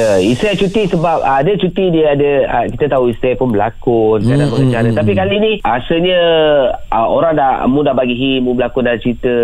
Ya, Isai cuti sebab uh, dia cuti dia ada uh, kita tahu Isai pun berlakon kadang Hmm, pengacara hmm, tapi hmm. kali ni asalnya uh, orang dah mu dah bagi him mu berlakon dalam cerita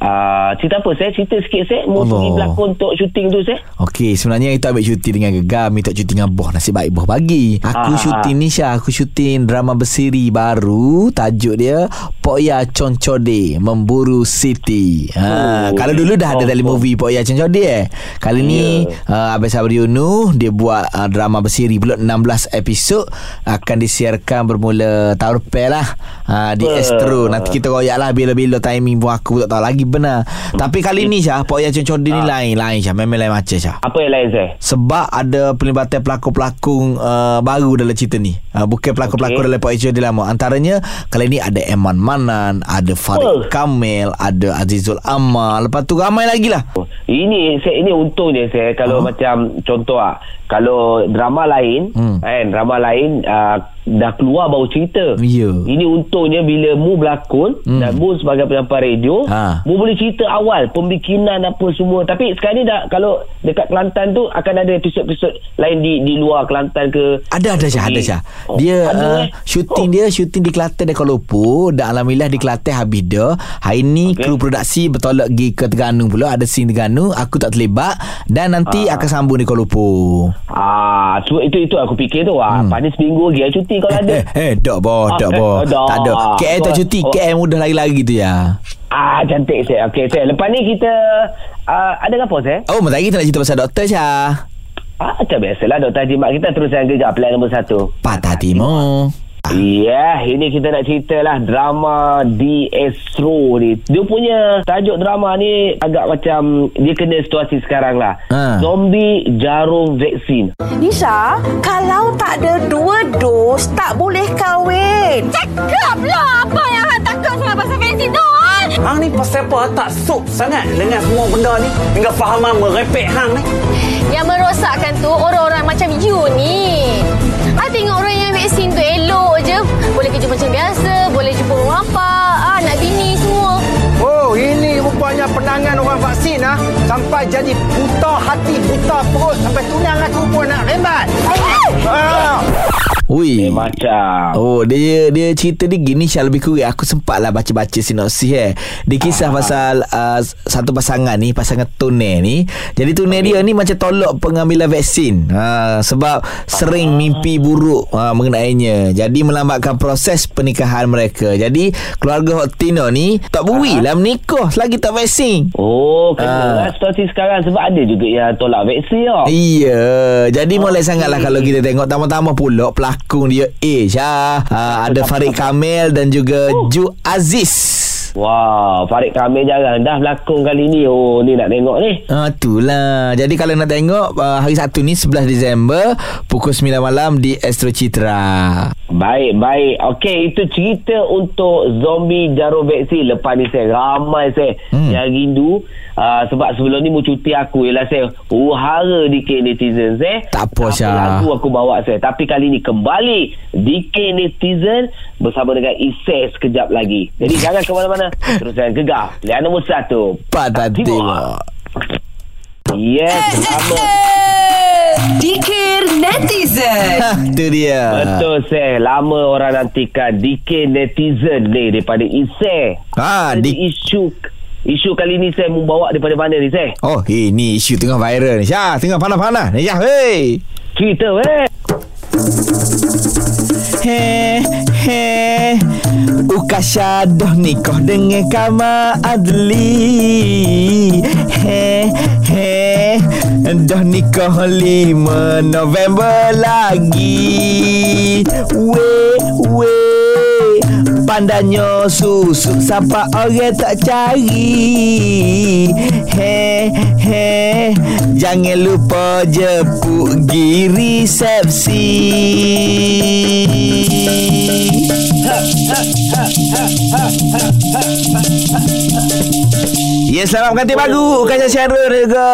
uh, cerita apa saya cerita sikit saya mu pergi berlakon untuk syuting tu saya Okey, sebenarnya kita ambil cuti dengan gegar, minta cuti dengan boh nasib baik boh bagi. Aku Ah. syuting ni Syah, aku syuting drama bersiri baru, tajuk dia Poya Concode Memburu City. Ha, Oh, kalau dulu dah ada oh, dalam oh. movie Poya Concode eh. Kali ni uh, Abang Sabri Unu dia buat uh, drama bersiri pula 16 episod akan disiarkan bermula tahun depan lah uh, di Apa? Astro. Nanti kita royak lah bila-bila timing pun aku tak tahu lagi benar. Tapi kali ni Syah, Poya Concode ni lain, lain Syah, memang lain macam Syah. apa yang lain saya Sebab ada pelibatan pelakon-pelakon uh, baru dalam cerita ni. Uh, bukan pelakon-pelakon Okey. dalam Pak dia lama. Antaranya kali ni ada Eman Manan, ada Farid Oh. Kamil, ada Azizul Amal. Lepas tu ramai lagi lah. Ini saya ini untungnya saya kalau Ah. macam contoh ah kalau drama lain Hmm. kan drama lain uh, dah keluar baru cerita. Ya. Ini untungnya bila mu berlakon Hmm. dan mu sebagai penyampai radio, Ha. mu boleh cerita awal pembikinan apa semua. Tapi sekarang ni dah kalau dekat Kelantan tu akan ada episod-episod lain di di luar Kelantan ke. Ada ada Syah, ada. Syah. Oh, Dia ada, uh, eh? syuting Oh. dia syuting di Kelantan dan Kuala Lumpur dan alhamdulillah di Kelantan habis dah. Hari ni Okey. kru produksi bertolak pergi ke Terengganu pula ada scene Terengganu, aku tak terlibat dan nanti akan sambung di Kuala Lumpur. Ah, so itu itu aku fikir tu. Ah, Hmm. panis seminggu lagi ah, cuti kalau ada. Eh, eh, dak boh, Ah, dak eh, boh. dak. Tak ada. KL tak cuti, Oh. KL mudah lari-lari tu ya. Ah, cantik saya. Okey, saya. Lepas ni kita uh, ada apa saya? Oh, lagi kita nak cerita pasal doktor Syah. Ah, macam biasalah Dr. Haji Mak kita terus yang gegar pilihan nombor satu. Patah Timur. Ya, ini kita nak cerita lah drama di Astro ni. Dia punya tajuk drama ni agak macam dia kena situasi sekarang lah. Ha. Zombie jarum vaksin. Nisha, kalau tak ada dua dos, tak boleh kahwin. Cakaplah Apa yang hang takut sangat pasal vaksin tu Hang Hang ni pasal apa tak sup sangat dengan semua benda ni Hingga fahaman merepek hang ni Yang merosakkan tu Orang-orang macam you ni I tengok penangan orang vaksin ah. Sampai jadi buta hati, buta perut sampai tunang aku pun nak rembat. Ah. Ui. Eh, macam. Oh dia dia cerita dia gini Syah lebih kurang aku sempat lah baca-baca sinopsis eh. Dia kisah pasal uh, satu pasangan ni pasangan tunai ni. Jadi tunai dia ni macam tolak pengambilan vaksin. Ha sebab sering mimpi buruk ha, mengenainya. Jadi melambatkan proses pernikahan mereka. Jadi keluarga Hot Tino ni tak bui lah menikah selagi tak vaksin. Oh, kena Ah. lah situasi sekarang sebab ada juga yang tolak vaksin tau. Iya Jadi molek sangatlah Kalau kita tengok Tama-tama pula Pelakon dia Eh Syah uh, Ada Farid Kamil Dan juga Ju Aziz Wah, Farid Kamil jarang dah berlakon kali ni. Oh, ni nak tengok ni. Ah, itulah Jadi kalau nak tengok uh, Hari Sabtu ni 11 Disember Pukul 9 malam Di Astro Citra Baik, baik. Okey, itu cerita untuk zombie jarum vaksin. Lepas ni saya ramai saya Hmm. yang rindu. Uh, sebab sebelum ni mu cuti aku ialah saya uhara DK Netizen saya. Tak apa, Apa Syah. lagu aku bawa saya. Tapi kali ni kembali DK Netizen bersama dengan Isai sekejap lagi. Jadi jangan ke mana-mana. Terus saya gegar. Pilihan nombor satu. Pak tak Timur. tengok Yes, selamat. Dikir netizen. Hah, tu dia Betul saya Lama orang nantikan DK netizen ni Daripada Isai Ha, Jadi di- isu Isu kali ni saya membawa daripada mana ni saya Oh ini isu tengah viral ni Syah tengah panas-panas ni Syah Hei Cerita eh He he. Ukasha dah nikah dengan Kama Adli. He he. Dah nikah 5 November lagi. We we Pandanya susu Sampai orang tak cari? He he. Jangan lupa jemput pergi resepsi Ya selamat pengantin baru Ukasha Shenru dan juga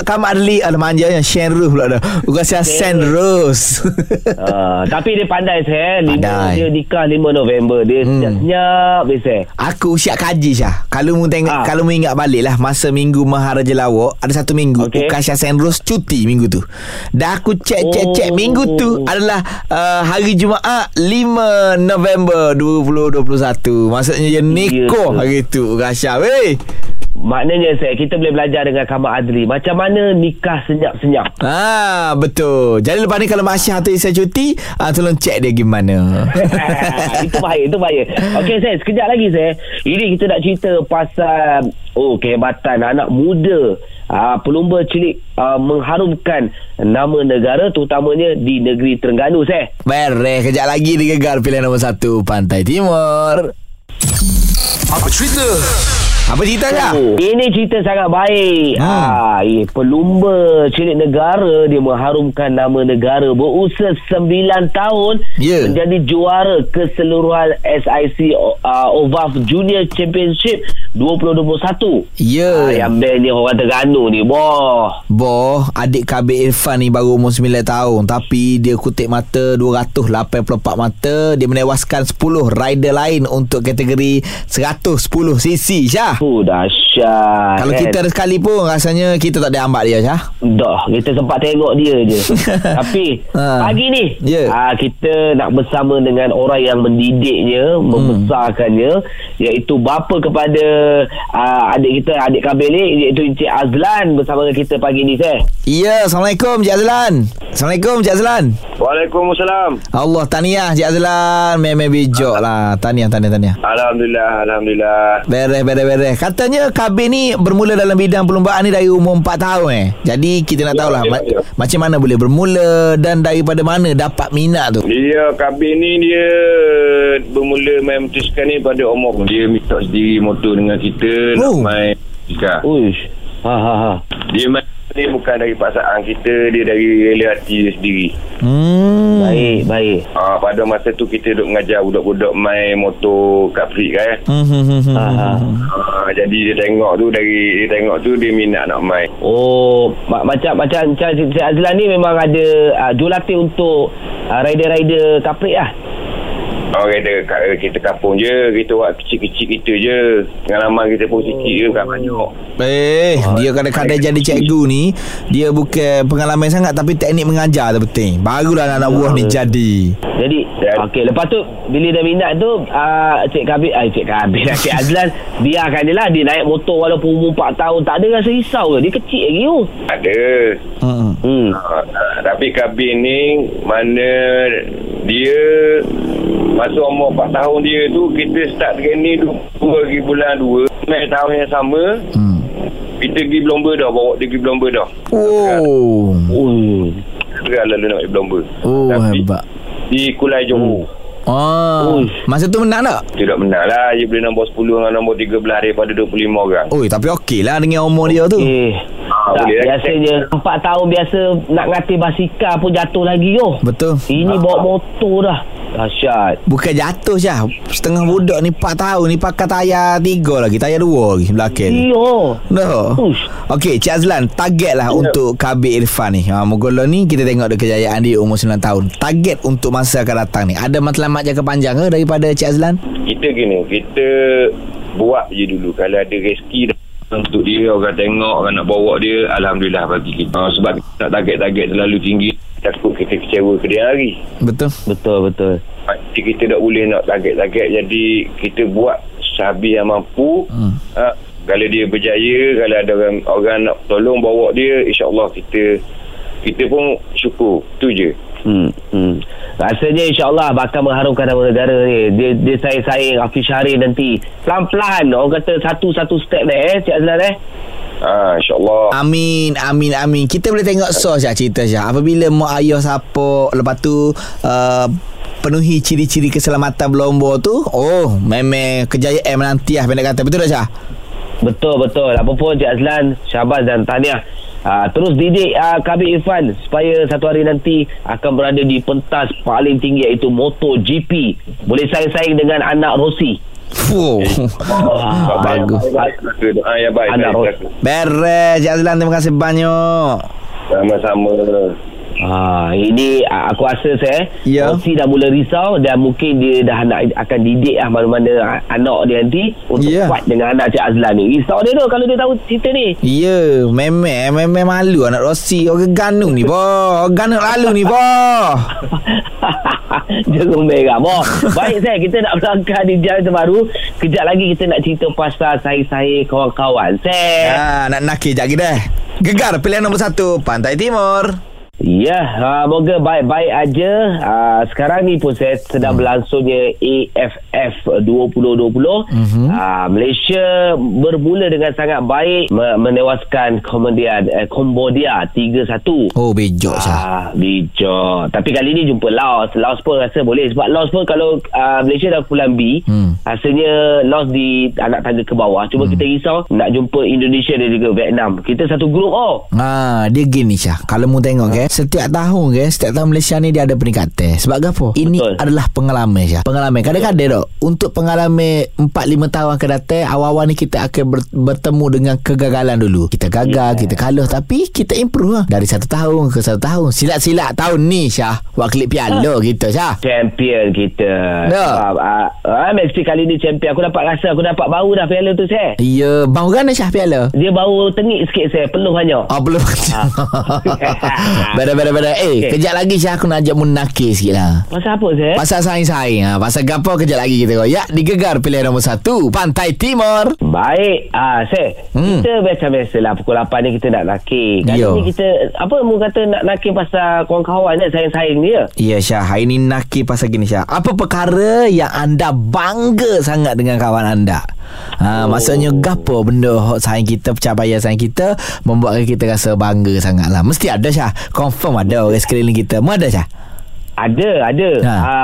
Kamak Adli Alah manjanya Shenru pula dah Ukasha Senrose Uh, tapi dia pandai saya. Pandai. dia nikah 5 November. Dia Hmm. senyap-senyap biasa. Aku siap kaji Syah Kalau mu tengok Ah. Kalau mu ingat balik lah Masa minggu Maharaja Lawak Ada satu minggu Okey. Ukasha Senrose cuti minggu tu Dah aku cek-cek-cek Oh. Minggu tu adalah uh, Hari Jumaat 5 November 2021 Maksudnya dia nikah Ya. hari tu Ukasha weh Maknanya saya kita boleh belajar dengan Kamal Adli macam mana nikah senyap-senyap. Ah betul. Jadi lepas ni kalau Mak Syah tu saya cuti, ah, tolong cek dia gimana. itu bahaya, itu bahaya. Okey saya sekejap lagi saya. Ini kita nak cerita pasal oh kehebatan anak muda. Ah, pelumba cilik ah, mengharumkan nama negara terutamanya di negeri Terengganu saya. Beres kejap lagi digegar pilihan nombor satu Pantai Timur. Apa cerita? Apa cerita? Oh, ini cerita sangat baik. Hmm. Ah, eh, pelumba cilik negara dia mengharumkan nama negara berusia 9 tahun Ya. menjadi juara keseluruhan SIC uh, OVAF Junior Championship 2021. Ya. Ah, yang band ni orang Terengganu ni. Boh. Boh, adik KB Irfan ni baru umur 9 tahun tapi dia kutip mata 284 mata, dia menewaskan 10 rider lain untuk kategori 110 cc Syah. Oh, dahsyat. Kalau kan? kita ada sekali pun rasanya kita tak ada ambat dia Syah. Dah, kita sempat tengok dia je. Tapi Ha. pagi ni Ya. ah, kita nak bersama dengan orang yang mendidiknya, Hmm. membesarkannya iaitu bapa kepada ah, adik kita, adik Kabil ni iaitu Encik Azlan bersama dengan kita pagi ni saya. Ya, Assalamualaikum Cik Azlan. Assalamualaikum Cik Azlan. Waalaikumsalam. Allah tahniah Cik Azlan. Memang bijak lah. Tahniah, tahniah, tahniah. Alhamdulillah, alhamdulillah. Beres, beres, beres. Katanya KB ni bermula dalam bidang perlumbaan ni dari umur 4 tahun eh. Jadi kita nak Ya, tahulah ya, ma- ya. macam mana boleh bermula dan daripada mana dapat minat tu. Dia kabin ni dia bermula main motosikal ni pada umur dia minta sendiri motor dengan kita Oh. nak main motosikal. Uish. Ha ha ha. Dia main ni bukan dari pasangan kita, dia dari rela hati dia sendiri. Hmm. Baik, baik. Ha, pada masa tu kita duk mengajar budak-budak main motor kat Frik kan. Hmm, hmm, hmm, Ha ha. hmm. Ha, jadi dia tengok tu dari dia tengok tu dia minat nak main. Oh, ma- macam macam macam Encik Azlan ni memang ada uh, jurulatih untuk uh, rider-rider kaprik lah. Orang kata kat- kita kapung je, kita buat kecil-kecil kita je. Pengalaman kita pun sikit je, bukan banyak. Eh, dia kadang-kadang jadi cikgu ni, dia bukan pengalaman sangat tapi teknik mengajar tu penting. Barulah anak buah ni jadi. Jadi Dan- okey lepas tu bila dah minat tu uh, Cik Kabir ah Cik Kabir Cik Azlan biarkan dia lah dia naik motor walaupun umur 4 tahun tak ada rasa risau ke dia kecil lagi tu. Ada. Hmm. Hmm. Ha, tapi kabin ni mana dia masa umur 4 tahun dia tu kita start training tu 2 hari bulan 2 main tahun yang sama Hmm. kita pergi berlomba dah bawa dia pergi berlomba dah Oh. Oh. Gerak lalu nak pergi berlomba Oh, Tapi hebat. di Kulai Johor Oh. Uish. Masa tu menang tak? Dia tak menang lah Dia boleh nombor 10 dengan nombor 13 daripada 25 orang Oi, tapi okey lah dengan umur dia tu. Eh, Ah, tak, boleh lah. biasanya 4 tahun biasa nak ngati basikal pun jatuh lagi yo. Betul. Ini bawa motor dah. Dahsyat. Bukan jatuh Syah Setengah budak ni 4 tahun ni Pakai tayar 3 lagi Tayar 2 lagi Belakang. Dah Ush. Okey Cik Azlan Target lah Ya. untuk KB Irfan ni ha, Mogola ni Kita tengok dia kejayaan dia Umur 9 tahun Target untuk masa akan datang ni Ada matlamat jangka panjang ke Daripada Cik Azlan Kita gini Kita buat je dulu Kalau ada rezeki dah untuk dia orang tengok orang nak bawa dia Alhamdulillah bagi kita. Ha, sebab kita tak target-target terlalu tinggi takut kita kecewa ke dia hari Betul. Betul betul. jadi kita tak boleh nak target-target jadi kita buat sehabis yang mampu. Hmm. ha, kalau dia berjaya kalau ada orang orang nak tolong bawa dia insyaAllah kita kita pun syukur. Tu je Hmm, hmm. Rasanya insyaAllah bakal mengharumkan nama negara ni. Dia, dia saing-saing Hafiz Syahrir nanti. Pelan-pelan. Orang kata satu-satu step ni eh, Cik Azlan eh. ha, insyaAllah Amin Amin Amin Kita boleh tengok sos Syah cerita Syah Apabila mak ayah siapa Lepas tu uh, Penuhi ciri-ciri keselamatan berlomba tu Oh Memang kejayaan menanti lah Pendek kata Betul tak Syah? Betul betul. Apa pun Cik Azlan, Syabas dan tahniah. Uh, terus didik uh, Kabir Irfan supaya satu hari nanti akan berada di pentas paling tinggi iaitu MotoGP. Boleh saing-saing dengan anak Rossi. Fuh. Bagus. Ah, yang baik. Anak baik. Beres Cik Azlan Terima kasih banyak Sama-sama. Ah, ini aku rasa saya Ya. Rosi dah mula risau dan mungkin dia dah nak akan didik lah mana-mana anak dia nanti untuk Ya. fight dengan anak Cik Azlan ni. Risau dia tu kalau dia tahu cerita ni. Ya Memang Memang malu anak Rossi Orang ganung ni boh Orang ganung lalu ni boh Jerung merah Boh Baik saya Kita nak berlangkah di jalan terbaru Kejap lagi kita nak cerita pasal Saya-saya kawan-kawan Saya ah, Nak nakir lagi dah Gegar pilihan nombor satu Pantai Timur Ya, uh, moga baik-baik aja. Uh, sekarang ni pun saya sedang hmm. berlangsungnya AFF 2020. Mhm. Uh, Malaysia bermula dengan sangat baik me- menewaskan Komodian, eh, Cambodia 3-1. Oh bejok Syah Ah, bijak. Tapi kali ni jumpa Laos. Laos pun rasa boleh. Sebab Laos pun kalau uh, Malaysia dah kumpulan B, Hmm. rasanya Laos di anak tangga ke bawah. Cuma kita risau nak jumpa Indonesia dan juga Vietnam. Kita satu grup oh. Ha, dia gini Syah Kalau mu tengok ke Setiap tahun ke Setiap tahun Malaysia ni Dia ada peningkatan Sebab apa Ini Betul. adalah pengalaman Syah Pengalaman Kadang-kadang dok Untuk pengalaman 4-5 tahun akan datang Awal-awal ni kita akan ber, bertemu dengan kegagalan dulu Kita gagal Yeah. Kita kalah Tapi kita improve lah Dari satu tahun ke satu tahun Silat-silat tahun ni Syah klip piala kita Syah Champion kita. Ya. Sebab uh, uh, mesti kali ni champion. Aku dapat rasa aku dapat bau dah piala tu saya. Ya Bau kan Syah piala Dia bau tengik sikit saya. Penuh hanya. Oh belum Beda beda beda Eh Okey. kejap lagi Syah Aku nak ajak mu nakir sikit lah Pasal apa saya? Pasal saing-saing ha. Pasal gapo kejap lagi kita Ya digegar pilihan nombor satu Pantai Timur Baik. Ah, saya. Hmm. Kita macam biasalah pukul 8 ni kita nak nakir. Kali Yo. ni kita apa mu kata nak nakir pasal kawan-kawan ni sayang-sayang ni ya. Ya Syah Hari ni nakir pasal gini Syah Apa perkara yang anda bangga sangat dengan kawan anda ha, oh. Maksudnya gapo benda sayang kita Pencapaian sayang kita Membuatkan kita rasa bangga sangat lah Mesti ada Syah Confirm ada orang sekeliling kita Mu ada Syah Ada, ada. Ha. Ha.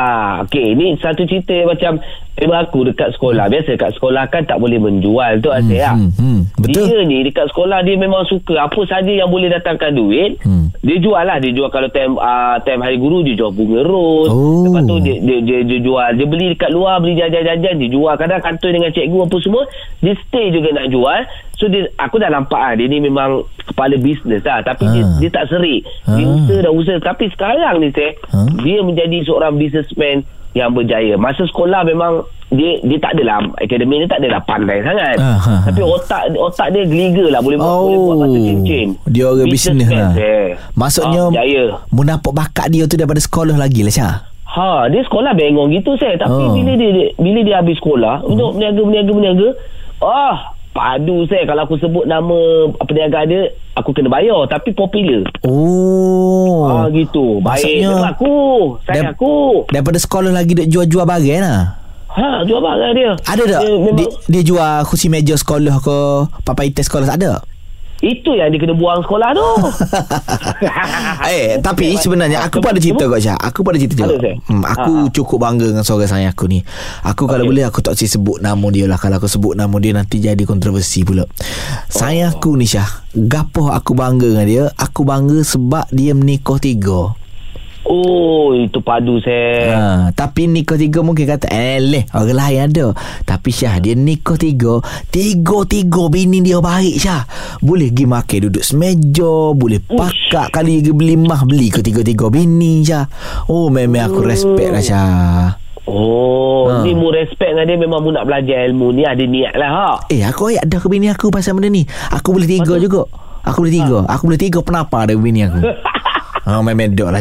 okey, ini satu cerita macam memang aku dekat sekolah. Biasa dekat sekolah kan tak boleh menjual tu hmm, saya. hmm, hmm, betul. Dia ni dekat sekolah dia memang suka apa saja yang boleh datangkan duit. Hmm. Dia jual lah. Dia jual kalau time uh, time hari guru dia jual bunga ros. Oh. Lepas tu dia, dia, dia, dia jual. Dia beli dekat luar beli jajan-jajan dia jual. Kadang kantor dengan cikgu apa semua dia stay juga nak jual. So dia aku dah nampak ah dia ni memang kepala bisnes lah tapi dia, Ah. dia tak serik. Dia Ah. usaha dah usaha tapi sekarang ni saya Ah. dia menjadi seorang businessman yang berjaya. Masa sekolah memang dia dia tak adalah akademik dia tak adalah pandai sangat. Ah, ha. Tapi otak otak dia geliga lah boleh buat boleh buat masa cincin. Oh, Dia orang bisnes lah eh. Maksudnya ah, berjaya. Mu nampak bakat dia tu Daripada sekolah lagi lah Syah Ha, dia sekolah bengong gitu saya. Tapi Oh. Bila dia, dia bila dia habis sekolah untuk berniaga berniaga berniaga, ah padu saya kalau aku sebut nama perniagaan dia aku kena bayar tapi popular. Oh Ah gitu. Baik Maksudnya Maksudnya, aku. Saya Dap- aku. Daripada sekolah lagi Duk jual-jual barang lah Ha, jual barang dia. Ada tak? Dia, memang, Dia, dia jual kursi meja sekolah ke Papai test sekolah tak ada? Itu yang dia kena buang sekolah tu. eh tapi sebenarnya aku pun ada cerita kau Syah. Aku pun ada cerita juga. Hmm, Aku Ha. cukup bangga dengan seorang sayang aku ni. Aku kalau Okey. boleh aku tak si sebut nama dia lah. Kalau aku sebut nama dia nanti jadi kontroversi pula. Sayang aku ni Syah. Gapoh aku bangga dengan dia. Aku bangga sebab dia menikah tiga oh, itu padu saya. Ha, tapi nikah tiga mungkin kata Eh leh Orang lain ada. Tapi Syah Dia nikah tiga Tiga-tiga bini dia baik Syah. Boleh pergi makan duduk semeja Boleh pakak Kali pergi beli mah Beli ke tiga-tiga bini Syah. Oh memang aku respect lah Syah. Oh, Ha. ni mu respect dengan dia memang mu nak belajar ilmu ni ada niat lah ha. Eh aku ayat dah ke bini aku Pasal benda ni? Aku boleh tiga juga. Aku boleh tiga Ha. Aku boleh tiga Kenapa ada bini aku Oh, memang dok lah.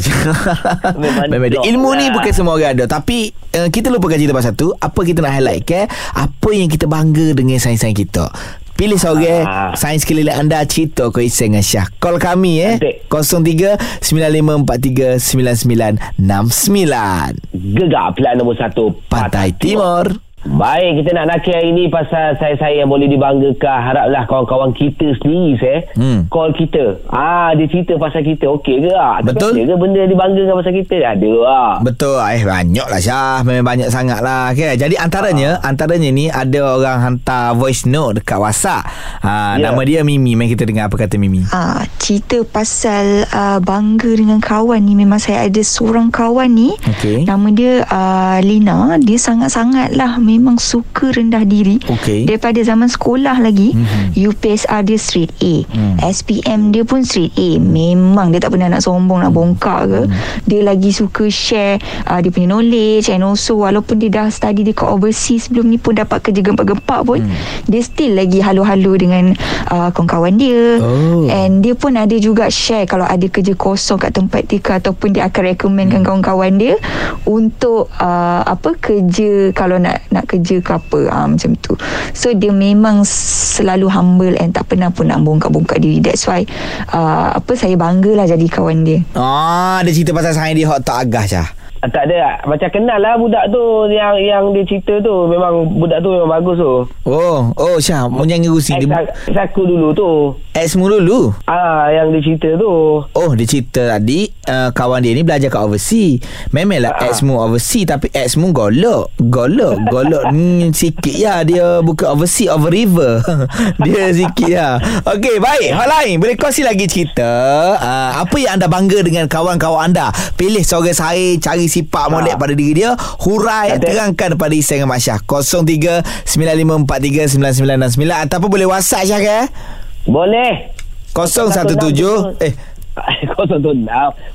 Memang Memang dok. dok Ilmu ni lah. bukan semua orang ada. Tapi uh, Kita lupakan cerita pasal tu. Apa kita nak highlight ke? Apa yang kita bangga Dengan sains-sains kita? Pilih seorang Ah. Sains keliling anda Cerita ke Isai dengan Syah. Call kami eh. Cantik. 03 9543 9969 Gegar pilihan nombor satu Pantai Timur Baik, kita nak nakir hari ni pasal saya-saya yang boleh dibanggakan. Haraplah kawan-kawan kita sendiri, saya. Hmm. Call kita. Ah, dia cerita pasal kita. Okey ke? Ah, tapi Betul. Ada ke benda dibanggakan pasal kita? Ada lah. Betul Eh banyak lah Syah Memang banyak sangat lah okay? Jadi antaranya Antaranya ni Ada orang hantar voice note Dekat WhatsApp ha, Ya. Nama dia Mimi Mari kita dengar apa kata Mimi Ah, cerita pasal uh, bangga dengan kawan ni memang saya ada seorang kawan ni Okey. nama dia uh, Lina dia sangat-sangat lah memang suka rendah diri Okey. daripada zaman sekolah lagi mm-hmm. UPSR dia straight A mm. SPM dia pun straight A memang dia tak pernah nak sombong nak bongkak ke mm. dia lagi suka share uh, dia punya knowledge and also walaupun dia dah study dekat overseas sebelum ni pun dapat kerja gempak-gempak pun mm. dia still lagi halu-halu dengan uh, kawan-kawan dia Oh. and dia pun ada juga share kalau ada kerja kosong kat tempat dia ke ataupun dia akan recommendkan hmm. kawan-kawan dia untuk uh, apa kerja kalau nak nak kerja ke apa uh, macam tu. So dia memang selalu humble and tak pernah pun nak bongkak-bongkak diri. That's why uh, apa saya banggalah jadi kawan dia. Ah, dia cerita pasal sains dia hot tak agah Syah. Ah, Tak ada Macam kenal lah budak tu Yang yang dia cerita tu Memang budak tu memang bagus tu Oh, oh Syah, rusing Ex, dia. ex aku dulu tu Ex mu dulu. Ah, Yang dia cerita tu Oh, dia cerita tadi uh, kawan dia ni belajar kat overseas. Memanglah Ah. ex mu overseas tapi ex mu golok. Golok, golok hmm, sikit ya dia bukan overseas over river. dia sikit ya. Okey, baik. Hal lain boleh kongsi lagi cerita uh, apa yang anda bangga dengan kawan-kawan anda. Pilih seorang saya cari sifat molek pada diri dia, hurai Kata- terangkan pada Isai dengan Mak Syah. 03 9543 9969 ataupun boleh WhatsApp Syah ke? Boleh. 017 eh 076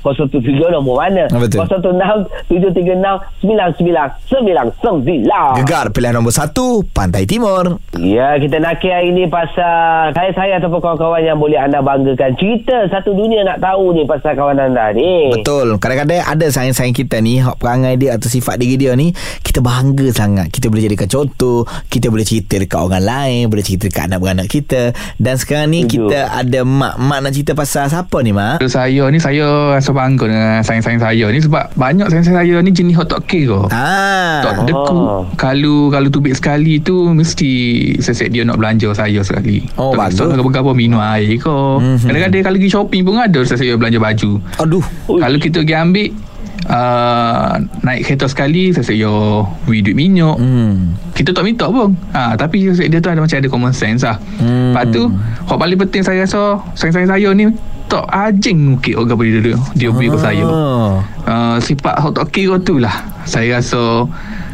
077 nombor mana Ah, betul. 076 736 9999 Gegar pilihan nombor 1 Pantai Timur Ya, kita nak hari ni pasal saya-saya ataupun kawan-kawan yang boleh anda banggakan. Cerita satu dunia nak tahu ni pasal kawan anda ni. Betul Kadang-kadang ada sayang-sayang kita ni hak Perangai dia atau sifat diri dia ni Kita bangga sangat Kita boleh jadikan contoh Kita boleh cerita dekat orang lain Boleh cerita dekat anak-beranak kita Dan sekarang ni Setuju. kita ada mak Mak nak cerita pasal siapa ni mak? Kalau saya ni saya rasa bangga dengan sayang-sayang saya ni sebab banyak sayang-sayang saya ni jenis hot K ke. Ah, Tak deku. Oh. Kalau kalau tubik sekali tu mesti sesek dia nak belanja saya sekali. Oh, tak bagus. kisah nak apa minum air ke. Mhm. Kadang-kadang kalau pergi shopping pun ada sesek dia belanja baju. Aduh Kalau kita pergi ambil uh, naik kereta sekali sesek dia beri duit minyak. Hmm Kita tak minta pun ha, Tapi dia tu ada macam ada common sense lah Hmm. hmm. Lepas tu Hak paling penting saya rasa Sayang-sayang saya ni Tak ajing ngukit orang beri dia Dia beri ke saya Oh. uh, Sifat hak tak kira tu lah Saya rasa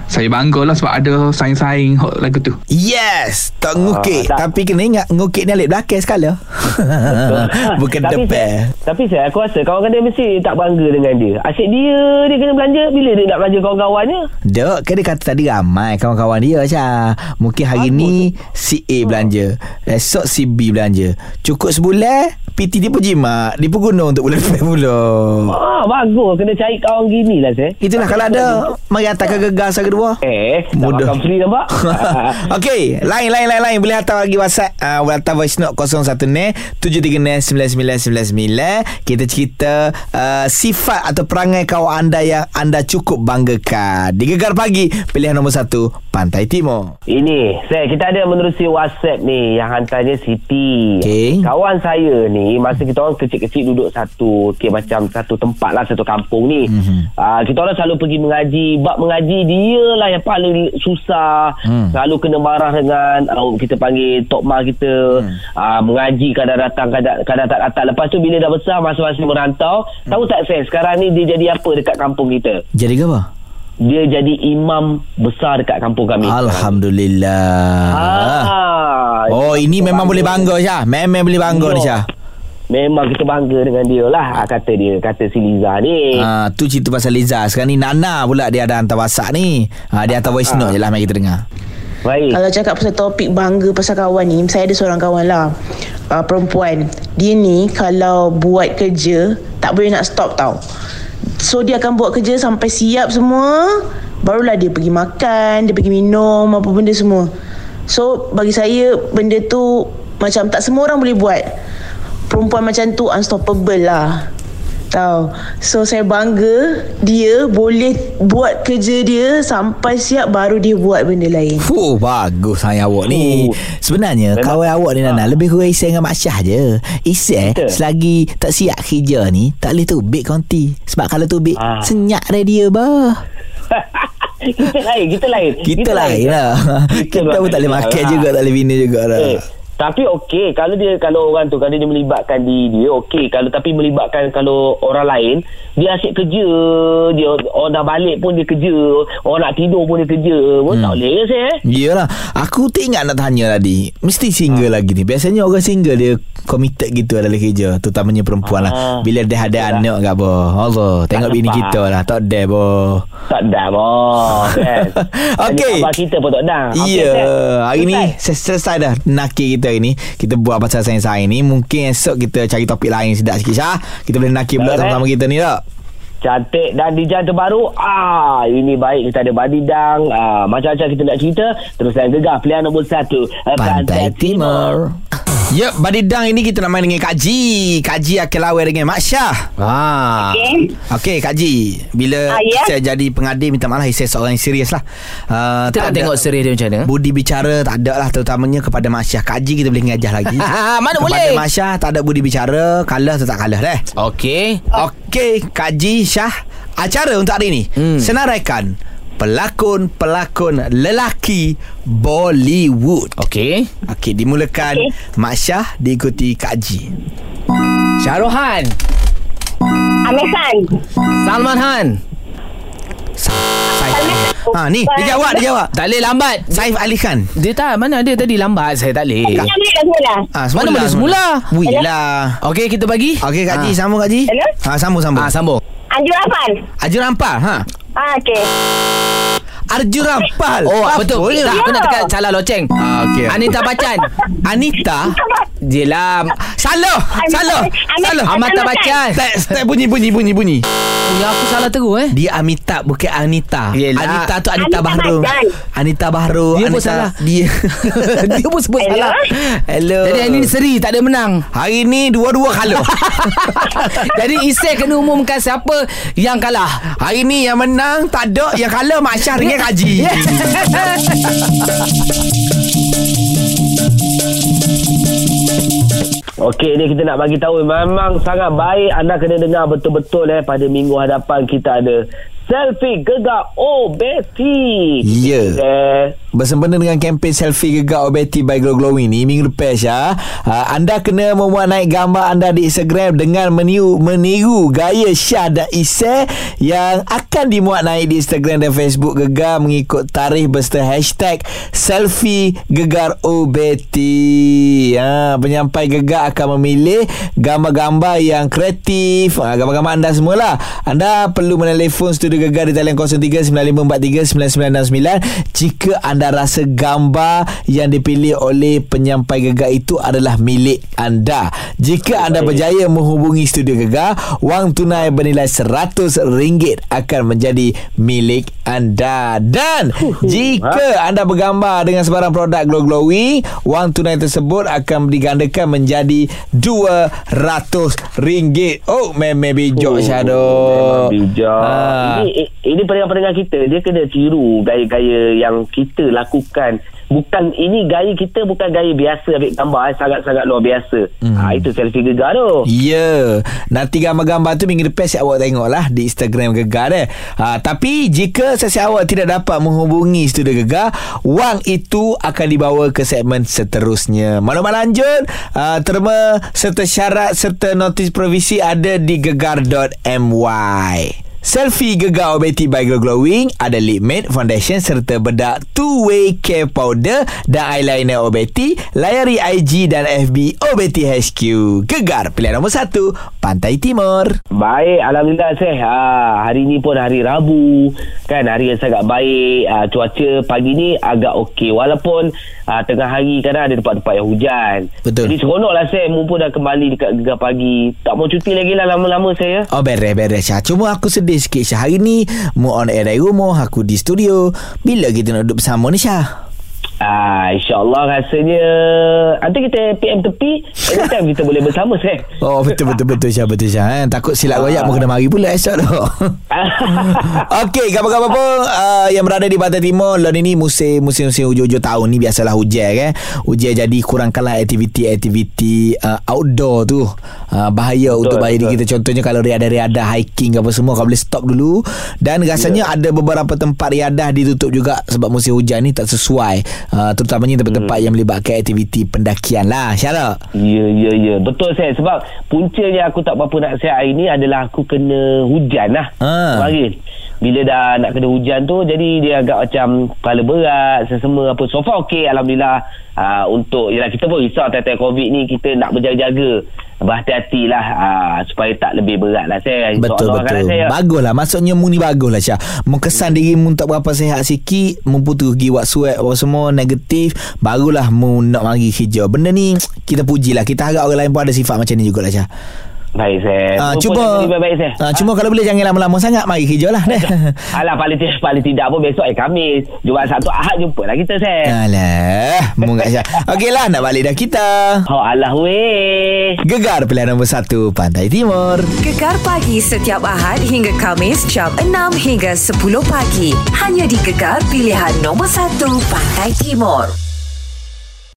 Saya bangga lah Sebab ada saing-saing lagu tu Yes Tak ngukit Ah, tak- Tapi kena ingat Ngukit ni alik belakang sekala Bukan tapi depan saya, tapi saya aku rasa kawan dia mesti tak bangga dengan dia. Asyik dia dia kena belanja bila dia nak belanja kawan-kawannya. Dok, kan dia kata tadi ramai kawan-kawan dia Syah. Mungkin hari Bagus. ni si A belanja. Esok si B belanja. Cukup sebulan, PT dia pun jimat. Dia pun guna untuk bulan depan pula. Ah, bagus kena cari kawan gini lah saya. Itulah kalau ada Mari hantarkan gegar saya kedua Eh, tak Mudah. makan free nampak? Okey, lain lain lain lain boleh hantar lagi WhatsApp. Uh, boleh hantar voice note 01 ni 739999. Kita cerita uh, sifat atau perangai kawan anda yang anda cukup banggakan. Di Gegar Pagi, pilihan nombor 1 Pantai Timur. Ini, saya kita ada menerusi WhatsApp ni yang hantarnya Siti. Okey. Kawan saya ni masa kita orang kecil-kecil duduk satu, okey macam satu tempat lah satu kampung ni. Mhm. Mm-hmm. Uh, kita orang selalu pergi mengaji. Bab mengaji dia lah yang paling susah. Hmm. Selalu kena marah dengan uh, kita panggil tok ma kita. Hmm. Uh, mengaji kadang datang kadang, kadang tak datang. Lepas tu bila dah besar masing-masing merantau, Hmm. tahu tak saya sekarang ni dia jadi apa dekat kampung kita? Jadi apa? Dia jadi imam besar dekat kampung kami. Alhamdulillah. Ah, Oh, ini memang boleh bangga Syah. Memang boleh bangga ni Ya. Syah. Memang kita bangga dengan dia lah ah, Kata dia Kata si Liza ni. Ah, tu cerita pasal Liza. Sekarang ni Nana pula dia ada hantar WhatsApp ni. Ah, dia hantar voice note je lah mari kita dengar. Baik. Kalau cakap pasal topik bangga pasal kawan ni Saya ada seorang kawan lah. Uh, Perempuan. Dia ni kalau buat kerja Tak boleh nak stop tau. So dia akan buat kerja sampai siap semua Barulah dia pergi makan Dia pergi minum Apa benda semua. So bagi saya Benda tu Macam tak semua orang boleh buat Perempuan macam tu Unstoppable lah Tahu. So saya bangga dia boleh buat kerja dia sampai siap baru dia buat benda lain. Fuh, bagus saya awak ni. Oh. Sebenarnya Memang- kawan awak ni Nana lebih kurang Isai dengan Mak Syah je. Isai Betul. selagi tak siap kerja ni tak boleh tubik konti. Sebab kalau tubik Ah. senyap radio bah. Kita lain Kita lain Kita lain lah. Kita pun tak boleh makan juga tak boleh bina juga dah. Eh, Tapi okey kalau dia kalau orang tu kalau dia melibatkan di dia okey kalau tapi melibatkan kalau orang lain dia asyik kerja dia orang dah balik pun dia kerja orang nak tidur pun dia kerja pun hmm. tak boleh ke saya eh? Yelah Aku tak ingat nak tanya tadi Mesti single Ah. lagi ni Biasanya orang single Dia committed gitu dalam kerja Terutamanya perempuan lah Ah. Bila dia ada Betul anak kat apa Allah Tengok bini nampak. kita lah Tak ada apa tak dah boh kan Okey. Tanya khabar kita pun tak dah Okey, Ya Seth. Hari ni Selesai. dah Nakir kita hari ni Kita buat pasal sains-sains ni. Mungkin esok kita cari topik lain Sedap sikit Syah. Kita boleh nakir pula sama-sama kita ni tak? Cantik dan di jam terbaru. Ah ini baik. Kita ada badidang ah, macam-macam kita nak cerita. Terus dan gegar pilihan nombor satu. Ah, Pantai Timur Ya, Badidang ini kita nak main dengan Kak Ji. Kak Ji akan lawan dengan Mak Syah. Ha. Okey. Okey, Kak Ji. Bila Ah, ya. saya jadi pengadil, minta maaf, saya seorang yang serius lah. Uh, Kita nak tengok serius dia macam mana? Budi bicara tak ada lah terutamanya kepada Mak Syah. Kak Ji kita boleh ngajah lagi. Mana kepada boleh? Mak Syah tak ada budi bicara, kalah tetap kalah deh. Okey. Okey, Kak Ji Syah. Acara untuk hari ini Hmm. senaraikan pelakon-pelakon lelaki Bollywood. Okey. Okey, dimulakan okay. Mak Syah diikuti Kak Ji. Syarohan. Amir Khan. Salman Han. Saif Ali. Ha ni, dia jawab, dia jawab. Tak boleh lambat. Saif Ali Khan. Dia tak mana dia tadi lambat saya tak boleh. Minit dah semula. Ha, Mana boleh semula? Wih lah. Okey kita bagi. Okey Kak Ha. Ji, sambung Kak Ji. Hello? Ha, sambung sambung. Ah sambung. Anju Afan. Arjun Rampal, ha. Ah, okey. Arjun Rampal. Oh Apa betul. dia? Tak, aku nak tekan salah loceng. Ah, okey. Anita Bachchan. Anita. Jelah. Salah. Salah. Salah. Amata Bachchan. Step, step bunyi bunyi bunyi bunyi. Oh, ya aku salah terus eh. Dia Amitabh bukan Anita. Yelah. Anita tu Anita, Anita Bahru. Anita Bahru. Dia pun Anita, salah. Dia. dia pun sebut Hello? salah. Hello. Jadi hari ni seri tak ada menang. Hari ni dua-dua kalah. Jadi Isai kena umumkan siapa yang kalah. Hari ni yang menang tak ada, yang kalah Mak Syah dengan Kaji. Okey ni kita nak bagi tahu memang sangat baik anda kena dengar betul-betul eh pada minggu hadapan kita ada selfie gegar oh Betty. Ya. Eh, Bersempena dengan kempen selfie gegak Obeti by Glow Glowing ni minggu lepas ya, uh, anda kena memuat naik gambar anda di Instagram dengan meniru meniru gaya Syah dan Isai yang akan dimuat naik di Instagram dan Facebook gegar mengikut tarikh berserta hashtag selfie gegar Obeti. Ha, penyampai gegar akan memilih gambar-gambar yang kreatif, ha, gambar-gambar anda semualah. Anda perlu menelefon studio gegar di talian 0395439969 jika anda rasa gambar yang dipilih oleh penyampai gegar itu adalah milik anda. Jika anda berjaya menghubungi studio gegar, wang tunai bernilai RM100 akan menjadi milik anda. Dan jika anda bergambar dengan sebarang produk Glow Glowy, wang tunai tersebut akan digandakan menjadi RM200. Oh, meme bijak Syahdo. Bijak. Ah. Ini ini pendengar-pendengar kita dia kena tiru gaya-gaya yang kita lakukan. Bukan ini gaya kita bukan gaya biasa ambil gambar eh, sangat-sangat luar biasa. Hmm. Ha, itu selfie gegar tu. Ya Nanti gambar-gambar tu Minggu depan Siap awak tengok lah Di Instagram Gegar deh ha, Tapi Jika sesi awak tidak dapat Menghubungi studio Gegar Wang itu Akan dibawa ke segmen seterusnya Maklumat lanjut uh, Terma Serta syarat Serta notis provisi Ada di gegar.my Selfie Gegar Obeti by Glow Glowing ada lip matte, foundation serta bedak two way care powder dan eyeliner Obeti. Layari IG dan FB Obeti HQ. Gegar pilihan nombor 1 Pantai Timur. Baik, Alhamdulillah saya. Ha, hari ni pun hari Rabu. Kan hari yang sangat baik. Ha, cuaca pagi ni agak okey. Walaupun ha, tengah hari kadang ada tempat-tempat yang hujan. Betul. Jadi seronok lah saya. Mu pun dah kembali dekat gegar pagi. Tak mau cuti lagi lah lama-lama saya. Oh beres beres Syah Cuma aku sedih sikit Syah Hari ni Mu on air dari rumah Aku di studio. Bila kita nak duduk bersama ni Syah Ah, InsyaAllah rasanya Nanti kita PM tepi Anytime kita boleh bersama saya Oh betul betul betul Syah betul Syah eh. Takut silap royak Mu kena mari pula esok tu Okey, gambar-gambar apa uh, yang berada di Pantai Timur Lalu ini musim musim musim hujung-hujung tahun ni biasalah hujan kan. Hujan jadi kurangkanlah aktiviti-aktiviti uh, outdoor tu. Uh, bahaya betul, untuk diri kita contohnya kalau riadah-riadah hiking apa semua kau boleh stop dulu dan rasanya yeah. ada beberapa tempat riadah ditutup juga sebab musim hujan ni tak sesuai. Uh, Terutamanya tempat-tempat yang melibatkan aktiviti pendakian lah Syara Ya, ya, ya. Betul saya. Sebab puncanya aku tak apa-apa nak siap hari ni adalah aku kena hujan lah. Ah. Kemarin. Bila dah nak kena hujan tu, jadi dia agak macam kepala berat, sesama apa. So far okey, Alhamdulillah. Uh, untuk, yelah kita pun risau time-time COVID ni, kita nak berjaga-jaga. Berhati-hati lah uh, supaya tak lebih berat lah saya. Betul InsyaAllah kan, betul saya. Bagus lah Maksudnya mu ni bagus lah Syah Mu kesan diri mu tak berapa sihat sikit Mu putus pergi buat swab Apa semua negatif Barulah mu nak mari kerja Benda ni Kita puji lah Kita harap orang lain pun ada sifat macam ni jugalah Syah Baik saya. Ah, Pun- cuba pun baik-baik saya. ah, Cuma kalau boleh Jangan lama-lama sangat Mari kerja lah deh. Alah paling tidak, paling tidak pun besok eh Khamis. Jumaat Sabtu Ahad jumpa lah kita saya. Alah Mu kat Syah Okey lah nak balik dah kita Oh alah weh. Gegar pilihan nombor 1 Pantai Timur Gegar pagi setiap Ahad hingga Kamis jam 6 hingga 10 pagi. Hanya di Gegar pilihan nombor 1 Pantai Timur.